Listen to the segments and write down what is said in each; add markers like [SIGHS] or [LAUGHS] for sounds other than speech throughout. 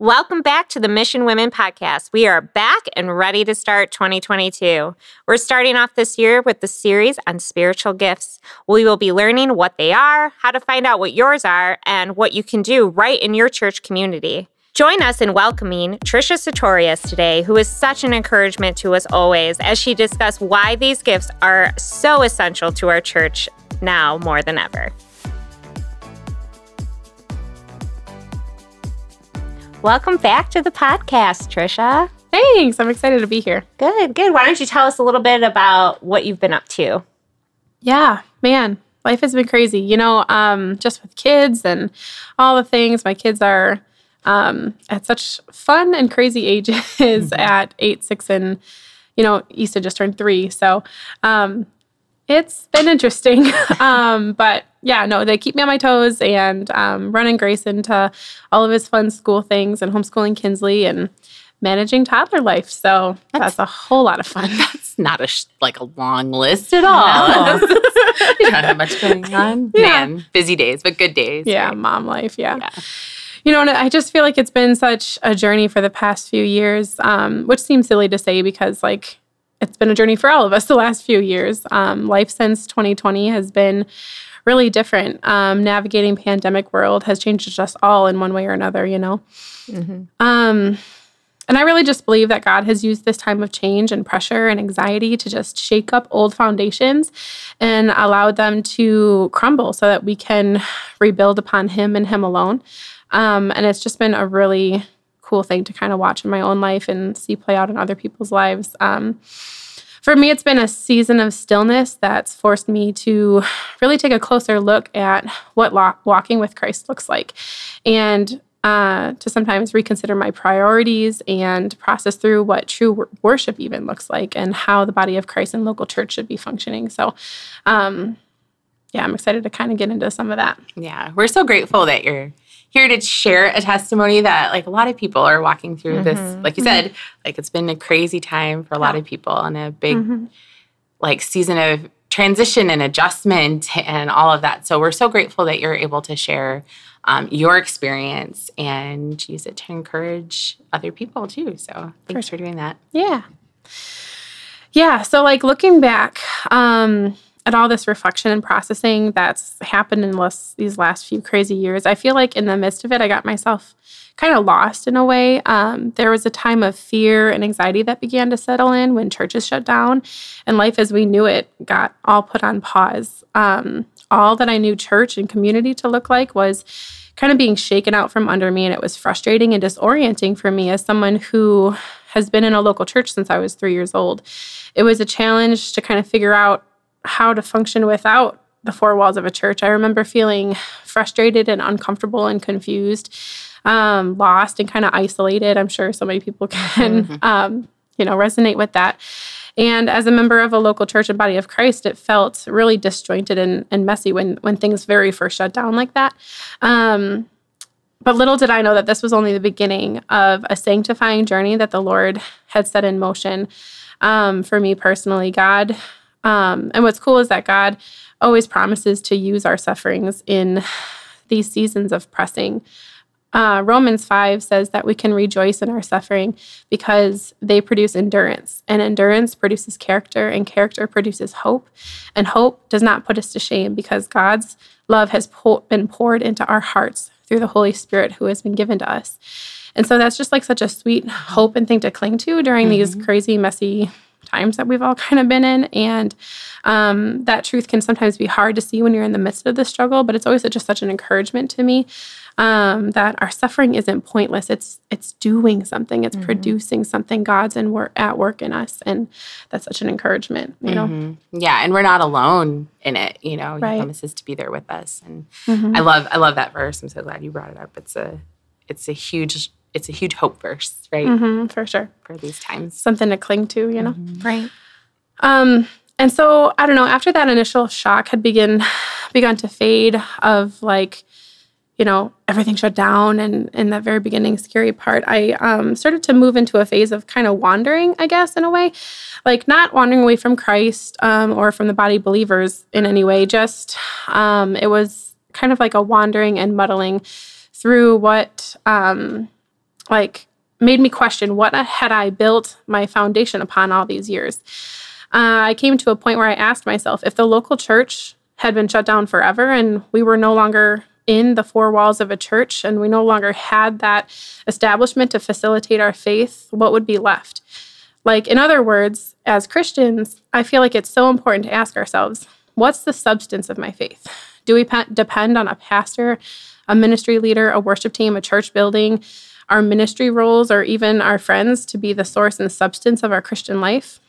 Welcome back to the Mission Women podcast. We are back and ready to start 2022. We're starting off this year with the series on spiritual gifts. We will be learning what they are, how to find out what yours are, and what you can do right in your church community. Join us in welcoming Trisha Sartorius today, who is such an encouragement to us always as she discusses why these gifts are so essential to our church now more than ever. Welcome back to the podcast, Trisha. Thanks. I'm excited to be here. Good, good. Why don't you tell us a little bit about what you've been up to? Yeah, man, life has been crazy. You know, um, just with kids and all the things. My kids are um, at such fun and crazy [LAUGHS] ages mm-hmm. at eight, six, and you know, Issa just turned three. So um, it's been interesting. [LAUGHS] um, but yeah, no, they keep me on my toes and um, running Grayson to all of his fun school things and homeschooling Kinsley and managing toddler life. So that's, that's a whole lot of fun. [LAUGHS] That's not a sh- like a long list at all. No. [LAUGHS] [LAUGHS] you don't have much going on. Yeah. Man, busy days, but good days. Yeah, right? mom life. Yeah. yeah. You know, and I just feel like it's been such a journey for the past few years, um, which seems silly to say because, like, it's been a journey for all of us the last few years. Um, life since 2020 has been really different. Um, navigating pandemic world has changed us all in one way or another, you know. Mm-hmm. Um, and I really just believe that God has used this time of change and pressure and anxiety to just shake up old foundations and allow them to crumble so that we can rebuild upon Him and Him alone. Um, and it's just been a really cool thing to kind of watch in my own life and see play out in other people's lives. Um, for me, it's been a season of stillness that's forced me to really take a closer look at what lo- walking with Christ looks like and uh, to sometimes reconsider my priorities and process through what true worship even looks like and how the body of Christ and local church should be functioning. So, um, yeah, I'm excited to kind of get into some of that. Yeah, we're so grateful that you're here to share a testimony that like a lot of people are walking through mm-hmm. this like you mm-hmm. said like it's been a crazy time for a lot of people and a big mm-hmm. like season of transition and adjustment and all of that. So we're so grateful that you're able to share um, your experience and use it to encourage other people too. So thanks for, for doing that. Yeah. Yeah. So like looking back um at all this reflection and processing that's happened in less, these last few crazy years, I feel like in the midst of it, I got myself kind of lost in a way. Um, there was a time of fear and anxiety that began to settle in when churches shut down and life as we knew it got all put on pause. Um, all that I knew church and community to look like was kind of being shaken out from under me. And it was frustrating and disorienting for me as someone who has been in a local church since I was three years old. It was a challenge to kind of figure out how to function without the four walls of a church. I remember feeling frustrated and uncomfortable and confused, um, lost and kind of isolated. I'm sure so many people [LAUGHS] can, mm-hmm. um, you know, resonate with that. And as a member of a local church and body of Christ, it felt really disjointed and, and messy when when things very first shut down like that. Um, but little did I know that this was only the beginning of a sanctifying journey that the Lord had set in motion um, for me personally. God um, and what's cool is that God always promises to use our sufferings in these seasons of pressing. Uh, Romans 5 says that we can rejoice in our suffering because they produce endurance, and endurance produces character, and character produces hope. And hope does not put us to shame because God's love has po- been poured into our hearts through the Holy Spirit who has been given to us. And so that's just like such a sweet hope and thing to cling to during mm-hmm. these crazy, messy times that we've all kind of been in. And um, that truth can sometimes be hard to see when you're in the midst of the struggle, but it's always just such an encouragement to me um, that our suffering isn't pointless. It's it's doing something. It's mm-hmm. producing something. God's in work at work in us, and that's such an encouragement. You know. Mm-hmm. Yeah, and we're not alone in it. You know, He promises to be there with us, and mm-hmm. I love I love that verse. I'm so glad you brought it up. It's a it's a huge it's a huge hope verse, right? Mm-hmm, for sure. For these times. Something to cling to, you know? Mm-hmm. Right. Um, and so I don't know, after that initial shock had begin [SIGHS] begun to fade of like, you know, everything shut down and in that very beginning scary part, I um, started to move into a phase of kind of wandering, I guess, in a way. Like not wandering away from Christ um, or from the body believers in any way, just um, it was kind of like a wandering and muddling through what um, like made me question what had I built my foundation upon all these years. Uh, I came to a point where I asked myself if the local church had been shut down forever and we were no longer in the four walls of a church and we no longer had that establishment to facilitate our faith, what would be left? Like, in other words, as Christians, I feel like it's so important to ask ourselves what's the substance of my faith? Do we pe- depend on a pastor, a ministry leader, a worship team, a church building, our ministry roles, or even our friends to be the source and substance of our Christian life?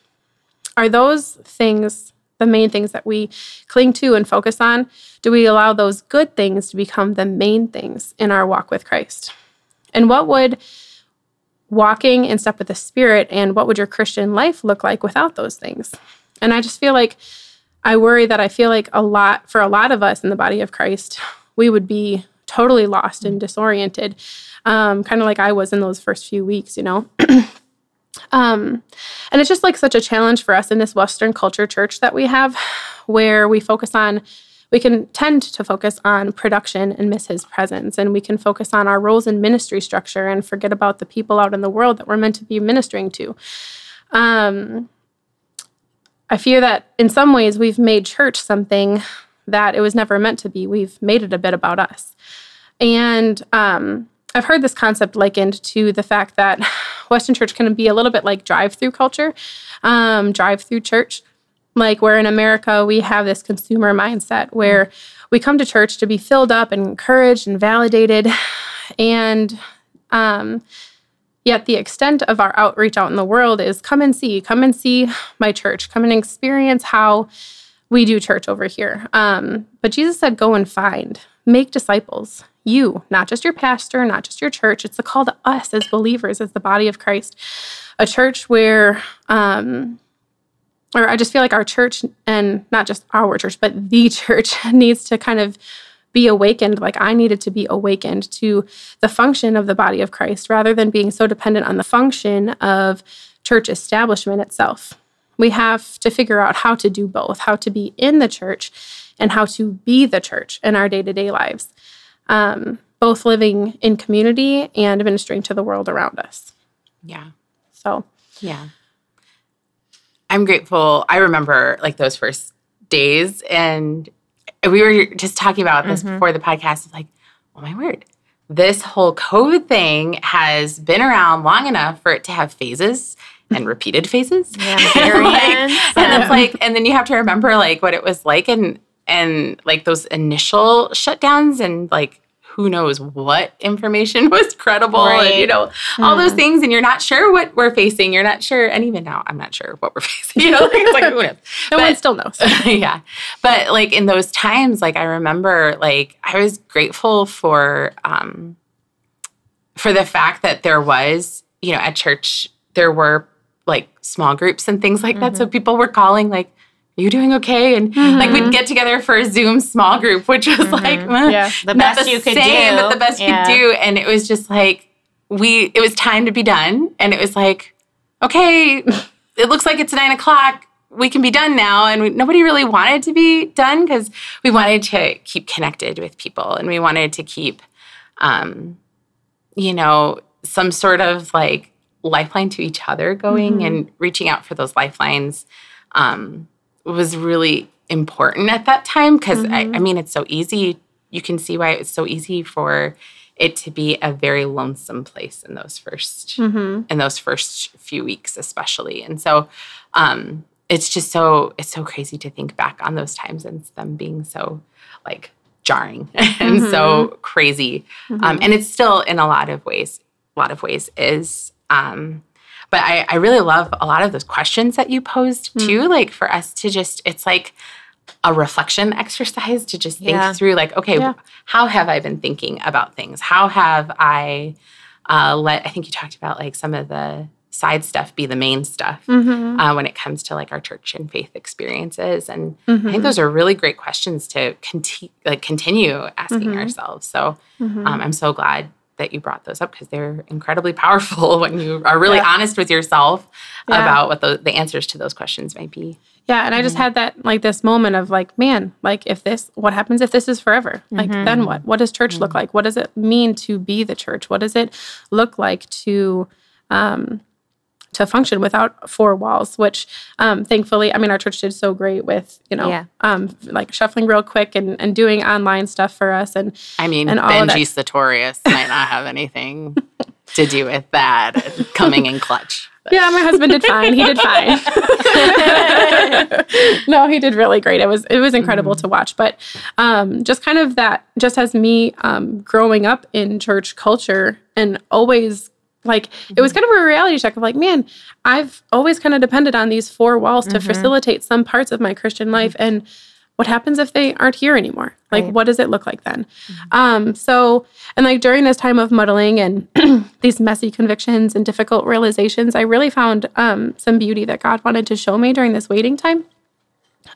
Are those things the main things that we cling to and focus on? Do we allow those good things to become the main things in our walk with Christ? And what would walking in step with the Spirit and what would your Christian life look like without those things? And I just feel like I worry that I feel like a lot, for a lot of us in the body of Christ, we would be totally lost and disoriented, um, kind of like I was in those first few weeks, you know? [CLEARS THROAT] Um, and it's just like such a challenge for us in this Western culture church that we have, where we focus on, we can tend to focus on production and miss his presence. And we can focus on our roles in ministry structure and forget about the people out in the world that we're meant to be ministering to. Um, I fear that in some ways we've made church something that it was never meant to be. We've made it a bit about us. And um, I've heard this concept likened to the fact that [SIGHS] Western church can be a little bit like drive through culture, um, drive through church. Like where in America, we have this consumer mindset where we come to church to be filled up and encouraged and validated. [SIGHS] And um, yet, the extent of our outreach out in the world is come and see, come and see my church, come and experience how we do church over here. Um, but Jesus said, go and find, make disciples you, not just your pastor, not just your church. It's a call to us as believers, as the body of Christ. A church where, um, or I just feel like our church, and not just our church, but the [LAUGHS] church needs to kind of be awakened, like I needed to be awakened to the function of the body of Christ rather than being so dependent on the function of church establishment itself. We have to figure out how to do both, how to be in the church and how to be the church in our day to day lives um, both living in community and ministering to the world around us. Yeah. So, yeah. I'm grateful. I remember like those first days, and we were just talking about this mm-hmm. before the podcast. Like, oh my word, this whole COVID thing has been around long enough for it to have phases and repeated phases. Yeah, [LAUGHS] and, like, and it's like, and then you have to remember like what it was like and and like those initial shutdowns and like who knows what information [LAUGHS] was credible right. and you know mm. all those hmm. things and you're not sure what we're facing you're not sure and even now i'm not sure what we're [LAUGHS] facing you know like, it's like who knows no but, one still knows yeah but like in those times like i remember like i was grateful for um for the fact that there was you know at church there were like small groups and things like mm-hmm. that so mm-hmm. people were calling like are you doing okay? And mm-hmm. like we'd get together for a Zoom small group, which was mm-hmm. like yeah. the best the you could same, do, but the best yeah. you could do. And it was just like we, it was time to be done, and it was like, okay, it looks like it's nine o'clock. We can be done now, and we, nobody really wanted to be done because we wanted to keep connected with people, and we wanted to keep, um, you know, some sort of like lifeline to each other going mm-hmm. and reaching out for those lifelines. Um, was really important at that time because mm-hmm. I, I mm-hmm. mean it's so easy you can see why it's so easy for it to be a very lonesome place in those 1st mm-hmm. in those first few weeks especially and so um, it's just so it's so crazy to think back on those times and them being so like jarring [LAUGHS] and mm-hmm. so crazy um, mm-hmm. and it's still in a lot of ways a lot of ways is um, but I, I really love a lot of those questions that you posed mm. too. Like for us to just, it's like a reflection exercise to just think yeah. through, like, okay, yeah. how have I been thinking about things? How have I uh, let, I think you talked about like some of the side stuff be the main stuff mm-hmm. uh, when it comes to like our church and faith experiences and mm-hmm. i think mm-hmm. those are really great questions to conti- like continue asking mm-hmm. ourselves so mm-hmm. um, i'm so glad that you brought those up because they're incredibly [LAUGHS] powerful when you are really Yeah. honest with yourself Yeah. about what the, the answers to those questions might be. Yeah, and I just mm-hmm. had that like this moment of like, man, like if this, what happens if this is forever? Like then mm-hmm. what? What does church look mm-hmm. like? What does it mean to be the church? What does it look like to um to function without four walls? Which um thankfully, I mean, our church did so great with you know Yeah. um like shuffling real quick and and doing online stuff for us and I mean, And all of Benji that- Sartorius [LAUGHS] might not have anything to do with that coming in clutch. But Yeah, my husband did fine. He did fine. [LAUGHS] no, he did really great. It was it was incredible to watch. But um, just kind of that, just as me um, growing up in church culture and always like it was kind of a reality check of like, man, I've always kind of depended on these four walls to facilitate some parts of my Christian life and. What happens if they aren't here anymore? Like, Right. what does it look like then? Um, so, and like during this time of muddling and [CLEARS THROAT] these messy convictions and difficult realizations, I really found um, some beauty that God wanted to show me during this waiting time.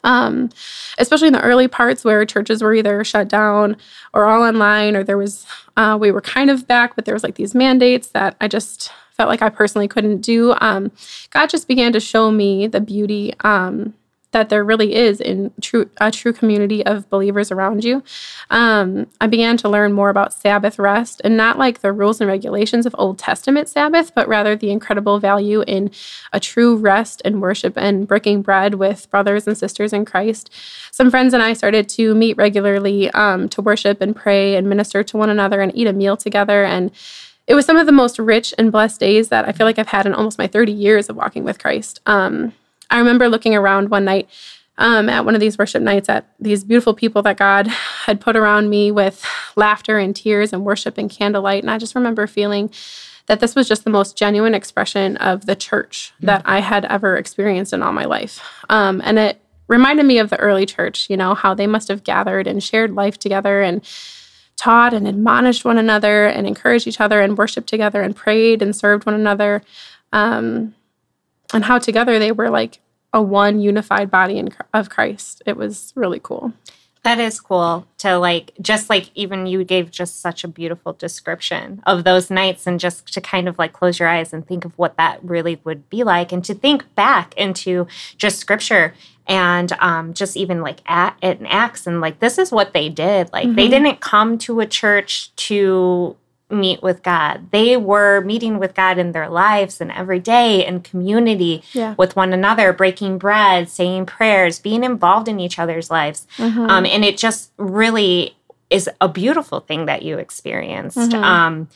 Um, especially in the early parts where churches were either shut down or all online, or there was, uh, we were kind of back, but there was like these mandates that I just felt like I personally couldn't do. Um, God just began to show me the beauty um, that there really is in true a true community of believers around you. Um, I began to learn more about Sabbath rest and not like the rules and regulations of Old Testament Sabbath, but rather the incredible value in a true rest and worship and breaking bread with brothers and sisters in Christ. Some friends and I started to meet regularly um, to worship and pray and minister to one another and eat a meal together and it was some of the most rich and blessed days that I feel like I've had in almost my 30 years of walking with Christ. Um, I remember looking around one night um, at one of these worship nights at these beautiful people that God had put around me with laughter and tears and worship and candlelight. And I just remember feeling that this was just the most genuine expression of the church that I had ever experienced in all my life. Um, and it reminded me of the early church, you know, how they must have gathered and shared life together and taught and admonished one another and encouraged each other and worshiped together and prayed and served one another. Um, and how together they were like a one unified body in, of Christ. It was really cool. That is cool to like, just like even you gave just such a beautiful description of those nights and just to kind of like close your eyes and think of what that really would be like and to think back into just scripture and um, just even like at, in Acts and like, this is what they did. Like, they didn't come to a church to meet with God. They were meeting with God in their lives and every day in community Yeah. with one another, breaking bread, saying prayers, being involved in each other's lives. Um, and it just really is a beautiful thing that you experienced. Um,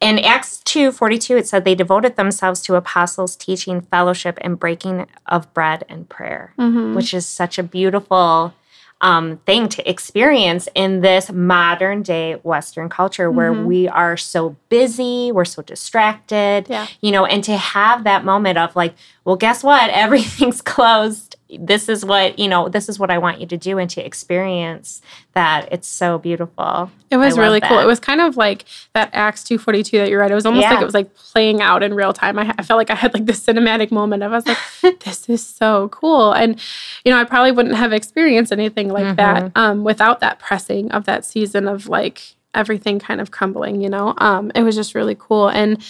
in Acts 2 42, it said they devoted themselves to apostles' teaching, fellowship, and breaking of bread and prayer, which is such a beautiful um, thing to experience in this modern day Western culture where we are so busy, we're so distracted, Yeah. you know, and to have that moment of like, well, guess what? [LAUGHS] Everything's closed. This is what, you know, this is what I want you to do and to experience that. It's so beautiful. It was really cool. It was kind of like that Acts 242 that you read. It was almost like it was like playing out in real time. I, I felt like I had like this cinematic moment of I was like, [LAUGHS] this is so cool. And, you know, I probably wouldn't have experienced anything like that um, without that pressing of that season of like everything kind of crumbling, you know? Um, it was just really cool. And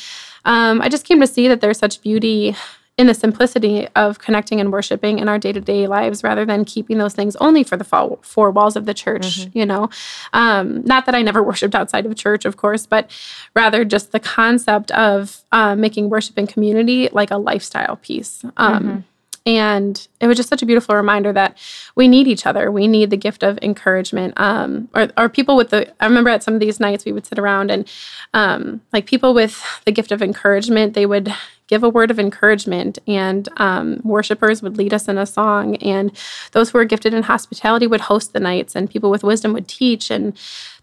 um, I just came to see that there's such beauty in the simplicity of connecting and worshiping in our day-to-day lives rather than keeping those things only for the four walls of the church you know um, not that i never [LAUGHS] worshiped outside of church of course but rather just the concept of uh, making worship and community like a lifestyle piece um, and it was just such a beautiful reminder that we need each other. We need the gift of encouragement. Um, or, or people with the, I remember at some of these nights we would sit around and um, like people with the gift of encouragement, they would give a word of encouragement and um, worshipers would lead us in a song. And those who were gifted in hospitality would host the nights and people with wisdom would teach and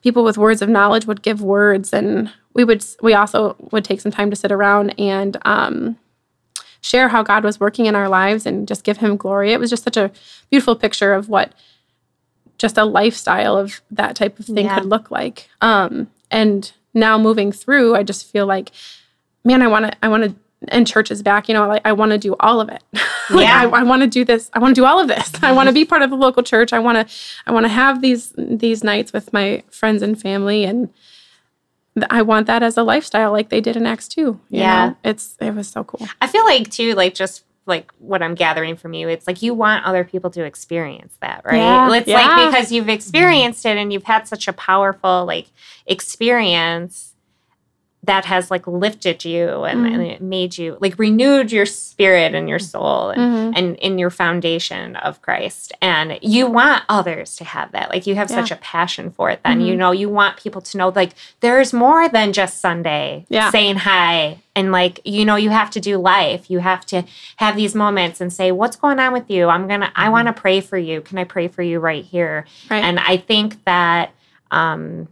people with words of knowledge would give words. And we would, we also would take some time to sit around and, um, share how God was working in our lives and just give him glory. It was just such a beautiful picture of what just a lifestyle of that type of thing Yeah. could look like. Um, and now moving through, I just feel like, man, I want to, I want to, and church is back, you know, like I want to do all of it. [LAUGHS] like Yeah. I, I want to do this. I want to do all of this. I want to be part of the local church. I want to, I want to have these, these nights with my friends and family and I want that as a lifestyle, like they did in Acts two. Yeah, know? it's it was so cool. I feel like too, like just like what I'm gathering from you, it's like you want other people to experience that, right? Yeah, it's yeah. like because you've experienced it and you've had such a powerful like experience that has like lifted you and, Mhm. and it made you like renewed your spirit and your soul and, Mhm. and in your foundation of Christ. And you want others to have that. Like you have Yeah. such a passion for it. Then you Mhm. know you want people to know like there's more than just Sunday Yeah. saying hi and like you know you have to do life. You have to have these moments and say what's going on with you. I'm gonna I want to pray for you. Can I pray for you right here? Right. And I think that um,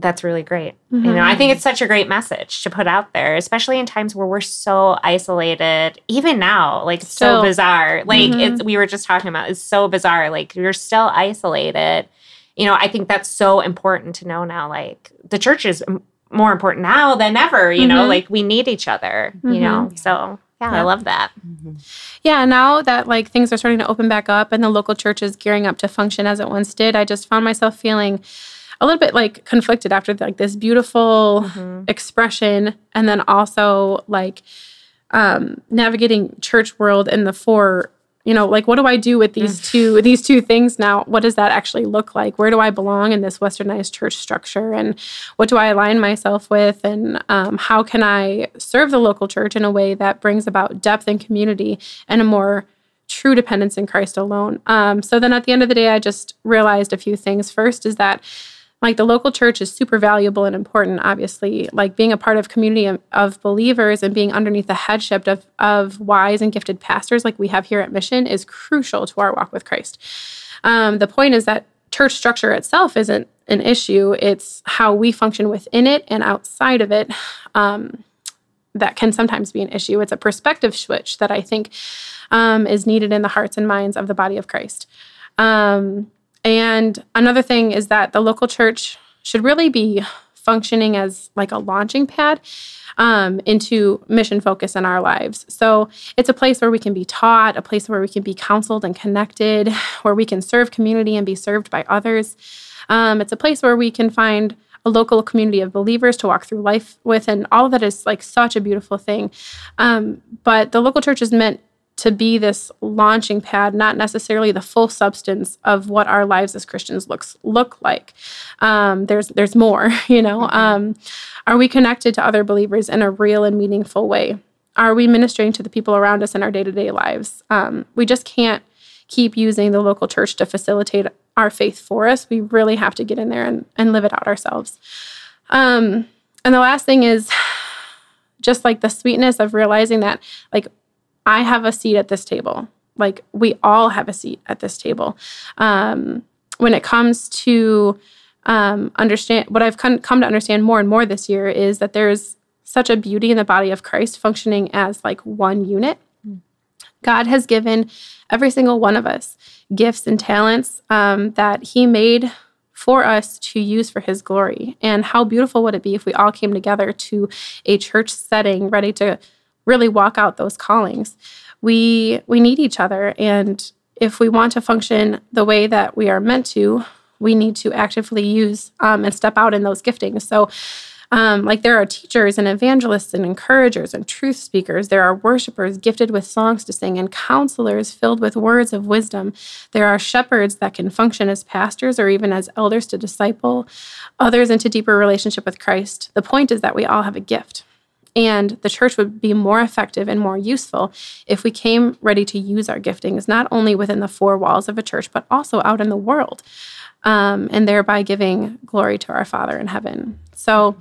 that's really great. You Mhm. know, I think it's such a great message to put out there, especially in times where we're so isolated. Even now, like it's so bizarre. Like Mhm. it's we were just talking about. It's so bizarre. Like you're still isolated. You know, I think that's so important to know now. Like the church is m- more important now than ever. You know, Mhm. like we need each other. You know, so yeah, I love that. Yeah, now that like things are starting to open back up and the local church is gearing up to function as it once did, I just found myself feeling a little bit like conflicted after like this beautiful Mhm. expression and then also like um navigating church world in the four you know like what do i do with these two these two things now? What does that actually look like? Where do i belong in this westernized church structure? And what do i align myself with? And um, how can i serve the local church in a way that brings about depth and community and a more true dependence in christ alone? Um, so then at the end of the day i just realized a few things. First is that like the local church is super valuable and important obviously. Like being a part of community of, of believers and being underneath the headship of, of wise and gifted pastors like we have here at mission is crucial to our walk with christ. Um, the point is that church structure itself isn't an issue. It's how we function within it and outside of it um, that can sometimes be an issue. It's a perspective switch that i think um, is needed in the hearts and minds of the body of christ. Um, and another thing is that the local church should really be functioning as like a launching pad um, into mission focus in our lives. So it's a place where we can be taught, a place where we can be counseled and connected, where we can serve community and be served by others. Um, it's a place where we can find a local community of believers to walk through life with, and all that is like such a beautiful thing. Um, but the local church is meant to be this launching pad, not necessarily the full substance of what our lives as Christians looks look like. Um, there's there's more, [LAUGHS] you know. Um, are we connected to other believers in a real and meaningful way? Are we ministering to the people around us in our day to day lives? Um, we just can't keep using the local church to facilitate our faith for us. We really have to get in there and, and live it out ourselves. Um, and the last thing is [SIGHS] just like the sweetness of realizing that, like, I have a seat at this table. Like we all have a seat at this table. Um, when it comes to um, understand what I've come, come to understand more and more this year is that there's such a beauty in the body of Christ functioning as like one unit. God has given every single one of us gifts and talents um, that He made for us to use for His glory. And how beautiful would it be if we all came together to a church setting ready to really walk out those callings? We we need each other, and if we want to function the way that we are meant to, we need to actively use um, and step out in those giftings. So. Um, like there are teachers and evangelists and encouragers and truth speakers. There are worshipers gifted with songs to sing and counselors filled with words of wisdom. There are shepherds that can function as pastors or even as elders to disciple others into deeper relationship with Christ. The point is that we all have a gift. And the church would be more effective and more useful if we came ready to use our giftings, not only within the four walls of a church, but also out in the world, um, and thereby giving glory to our Father in heaven. So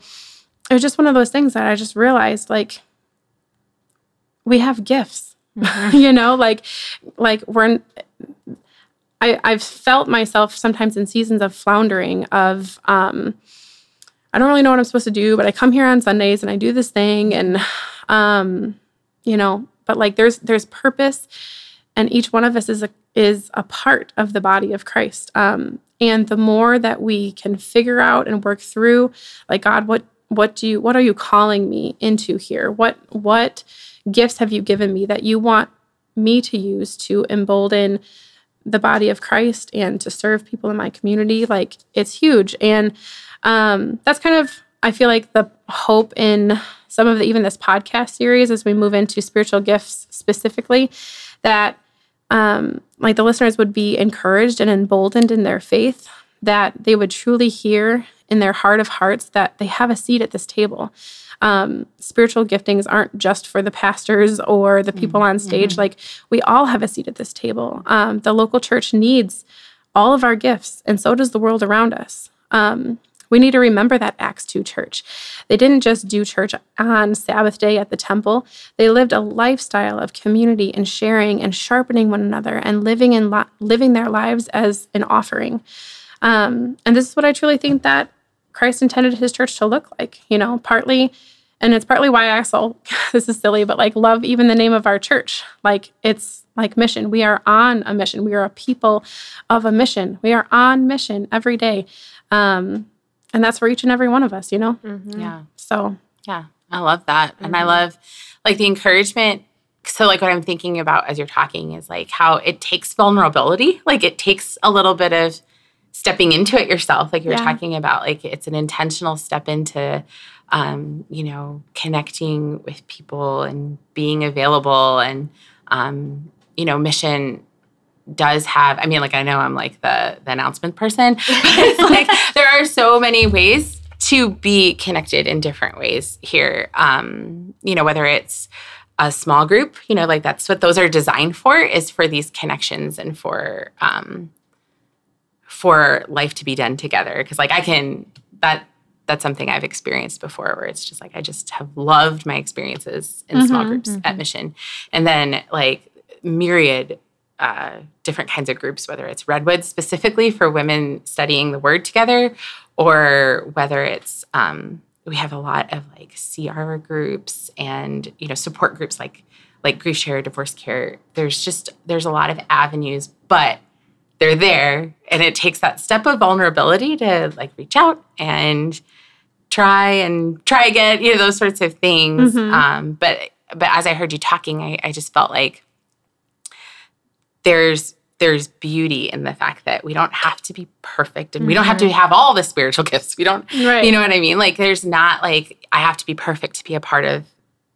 it was just one of those things that I just realized like, we have gifts, [LAUGHS] you know, like, like we're, I, I've felt myself sometimes in seasons of floundering, of, um, I don't really know what I'm supposed to do, but I come here on Sundays and I do this thing and um you know, but like there's there's purpose and each one of us is a is a part of the body of Christ. Um and the more that we can figure out and work through like God what what do you what are you calling me into here? What what gifts have you given me that you want me to use to embolden the body of Christ and to serve people in my community? Like it's huge and um, that's kind of I feel like the hope in some of the, even this podcast series as we move into spiritual gifts specifically, that um, like the listeners would be encouraged and emboldened in their faith, that they would truly hear in their heart of hearts that they have a seat at this table. Um, spiritual giftings aren't just for the pastors or the people on stage. Mm-hmm. Like we all have a seat at this table. Um, the local church needs all of our gifts, and so does the world around us. Um, we need to remember that Acts 2 church. They didn't just do church on Sabbath day at the temple, they lived a lifestyle of community and sharing and sharpening one another and living in li- living their lives as an offering. Um, and this is what I truly think that Christ intended his church to look like, you know, partly and it's partly why I also [LAUGHS] this is silly, but like love even the name of our church. Like it's like mission. We are on a mission. We are a people of a mission. We are on mission every day. Um, and that's for each and every one of us, you know? Yeah. So Yeah, I love that. And I love like the encouragement. So, like, what I'm thinking about as you're talking is like how it takes vulnerability. Like, it takes a little bit of stepping into it yourself. Like, you were Yeah. talking about, like, it's an intentional step into, um, you know, connecting with people and being available. And, um, you know, mission does have, I mean, like, I know I'm like the, the announcement person, [LAUGHS] but it's like [LAUGHS] there are so many ways to be connected in different ways here. Um, you know, whether it's a small group, you know, like that's what those are designed for, is for these connections and for um, for life to be done together. Because like I can that that's something I've experienced before, where it's just like I just have loved my experiences in small groups at Mission, and then like myriad uh, different kinds of groups, whether it's Redwood specifically for women studying the Word together, or whether it's um, we have a lot of like CR groups and you know support groups like like grief share, divorce care. There's just there's a lot of avenues, but they're there, and it takes that step of vulnerability to like reach out and try and try again, you know those sorts of things. Um, but but as I heard you talking, I, I just felt like there's there's beauty in the fact that we don't have to be perfect and we don't have to have all the spiritual [LAUGHS] gifts. We don't Right. you know what I mean? Like there's not like I have to be perfect to be a part of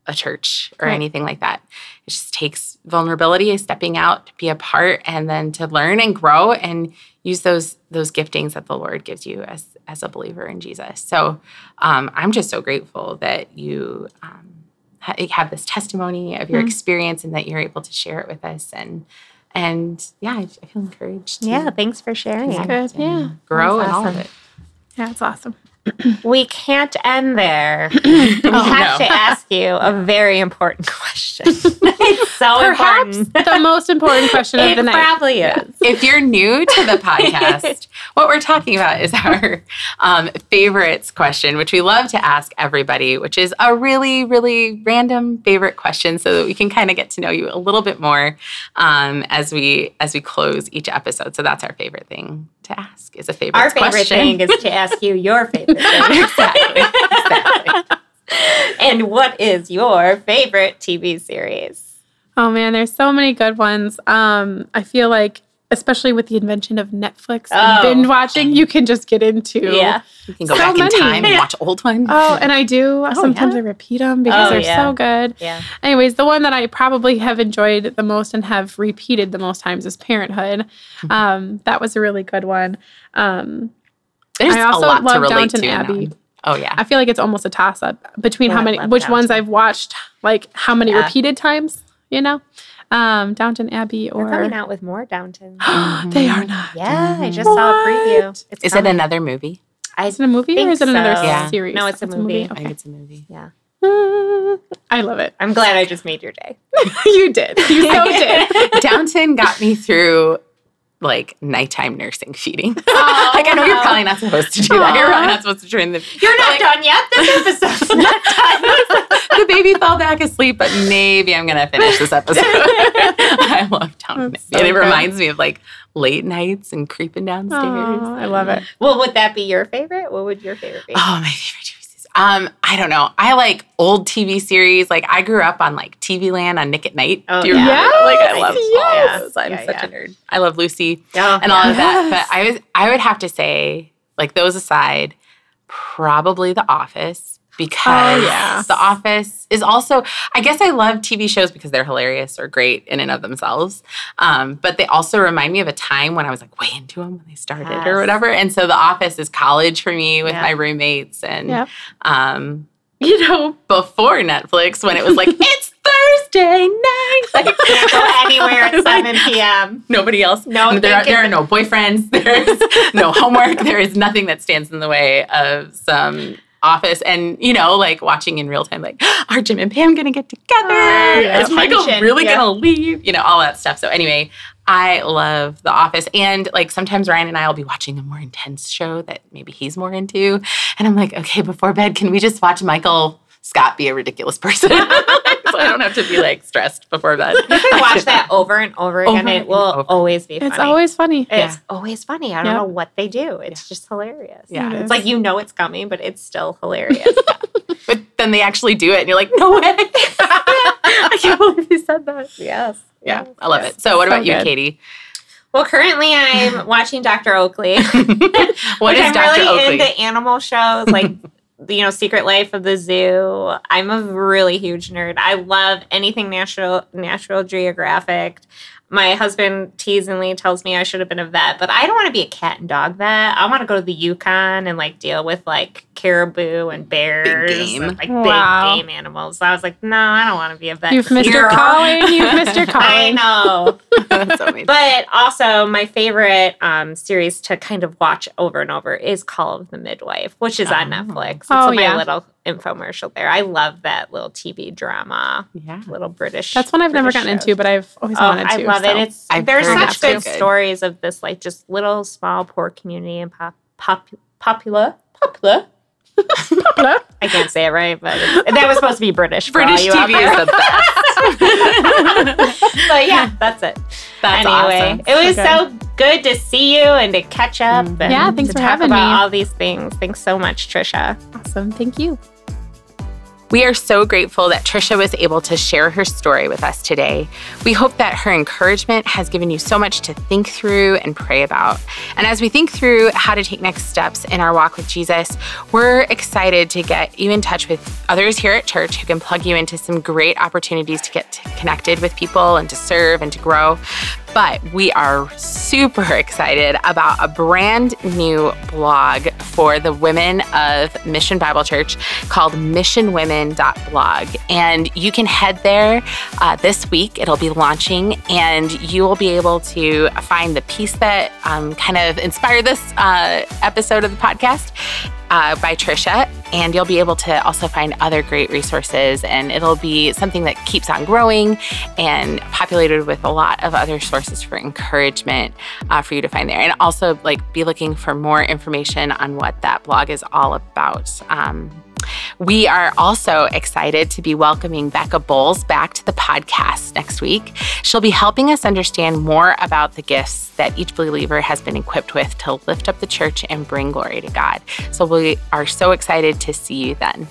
a church or Right. anything like that. It just takes vulnerability, stepping out to be a part and then to learn and grow and use those those giftings that the Lord gives you as as a believer in Jesus. So um, I'm just so grateful that you um, ha- have this testimony of your experience and that you're able to share it with us and and yeah, I, I feel encouraged. Yeah, thanks for sharing. good. Yeah. grow That's and all of it. Yeah, it's awesome. We can't end there. [CLEARS THROAT] we have no. to ask you a very important question. [LAUGHS] it's so Perhaps important. the most important question of the night. probably is. if you're new to the [LAUGHS] podcast, what we're talking about is our um, favorites question, which we love to ask everybody, which is a really, really random favorite question, so that we can kind of get to know you a little bit more um, as we as we close each episode. So that's our favorite thing to ask is a favorite Our favorite question. thing is to [LAUGHS] ask you your favorite thing. [LAUGHS] exactly, exactly. [LAUGHS] and what is your favorite TV series? Oh man, there's so many good ones. Um, I feel like, especially with the invention of Netflix Oh. and binge watching, you can just get into. Yeah. You can go So back many. in time and watch old ones. Oh, and I do. Sometimes yeah? I repeat them because Oh, they're yeah. so good. Yeah. Anyways, the one that I probably have enjoyed the most and have repeated the most times is Parenthood. Mm-hmm. Um, that was a really good one. Um, There's I also a lot love to relate Downton to. Abbey. one. Oh yeah. I feel like it's almost a toss up between Yeah, how many, love which ones I've watched, like how many Yeah. repeated times, you know? Um, Downton Abbey They're coming out with more Downton. [GASPS] they are not. [GASPS] Yeah, I just saw a preview. It's Is it another movie? I Is it a movie or is it another so. Yeah. series? No, it's a movie. I think Okay. it's a movie. yeah. Uh, [LAUGHS] I love it. I'm glad I just made your day. [LAUGHS] you did. You so [LAUGHS] did. Downton got me through like nighttime nursing feeding. [LAUGHS] Oh, like I know you're probably not supposed to do that. You're probably not supposed to turn the You're not like, done yet. This episode's [LAUGHS] not done. [LAUGHS] the baby fell back asleep, but maybe I'm gonna finish this episode. I love That's so and it reminds me of like late nights and creeping downstairs. Oh, I love it. well, would that be your favorite? What would your favorite be? Oh, my favorite. Um, I don't know. I like old TV series. Like I grew up on like TV Land on Nick at Night. Oh, Do you yeah. remember? that? Like I love yes. all those. I'm Yeah, such yeah. a nerd. I love Lucy Oh, and all of that. But I was I would have to say, like those aside, probably The Office because Oh, yeah. The Office is also, I guess I love TV shows because they're hilarious or great in and of themselves. Um, but they also remind me of a time when I was like way into them when they started Yes. or whatever. And so The Office is college for me with Yeah. my roommates and, Yep. um, you know, before Netflix when it was like, [LAUGHS] it's Thursday night. Like, [LAUGHS] Can't go anywhere at 7 p.m. Nobody else. No there, are, there are no boyfriends. [LAUGHS] There's no homework. There is nothing that stands in the way of some office and you know like watching in real time like [GASPS] are jim and pam gonna get together? Yeah. is michael really yeah. gonna leave? You know all that stuff. So anyway i love the office. And like sometimes ryan and i will be watching a more intense show that maybe he's more into. And i'm like okay before bed can we just watch michael scott be a ridiculous person [LAUGHS] so i don't have to be like stressed before bed You can [LAUGHS] watch that over and over again. Over it will over. always be funny. It's always funny. It's Yeah. always funny. I don't Yep. know what they do. It's just hilarious. Yeah. It It's like you know it's coming, but it's still hilarious. [LAUGHS] but then they actually do it and you're like no way i can't believe you said that yes. yeah i love it so what So about you katie Well, currently I'm watching Dr. Oakley. what which is I'm dr really oakley into animal shows like you know Secret Life of the Zoo. I'm a really huge nerd. I love anything natural Natural Geographic. My husband teasingly tells me I should have been a vet, but I don't want to be a cat and dog vet. I want to go to the Yukon and like deal with like caribou and bears, game. and, like Wow. big game animals. So I was like, no, I don't want to be a vet. You've missed here. your calling. You've [LAUGHS] missed your I calling. know. [LAUGHS] That's. But also, my favorite um, series to kind of watch over and over is Call of the Midwife, which is on Oh. Netflix. It's Oh, my yeah. little infomercial there. I love that little TV drama, yeah little British. That's one I've never gotten shows. into, but I've always Oh, wanted to. I love so. it. It's I've there's such good good. stories of this, like just little small poor community and pop, pop, popular, popular. popular. [LAUGHS] I can't say it right, but that was supposed to be British. For british all you tv there. is the best [LAUGHS] but yeah, that's it. That's anyway, awesome. it was So so good to see you and to catch up. Mhm. And Yeah, thanks to for talk having about me. all these things. Thanks so much, Trisha. Awesome. Thank you. We are so grateful that Trisha was able to share her story with us today. We hope that her encouragement has given you so much to think through and pray about. And as we think through how to take next steps in our walk with Jesus, we're excited to get you in touch with others here at church who can plug you into some great opportunities to get connected with people and to serve and to grow. But we are super [LAUGHS] excited about a brand new blog for the women of Mission Bible Church called missionwomen.blog. And you can head there uh, this week. It'll be launching, and you will be able to find the piece that um, kind of inspired this uh, episode of the podcast uh, by Trisha, and you'll be able to also find other great resources. And it'll be something that keeps on growing and populated with a lot of other sources for encouragement uh, for you to find there. And also, like, be looking for more information on what that blog is all about. Um, we are also excited to be welcoming Becca Bowles back to the podcast next week. She'll be helping us understand more about the gifts that each believer has been equipped with to lift up the church and bring glory to God. So we are so excited to see you then.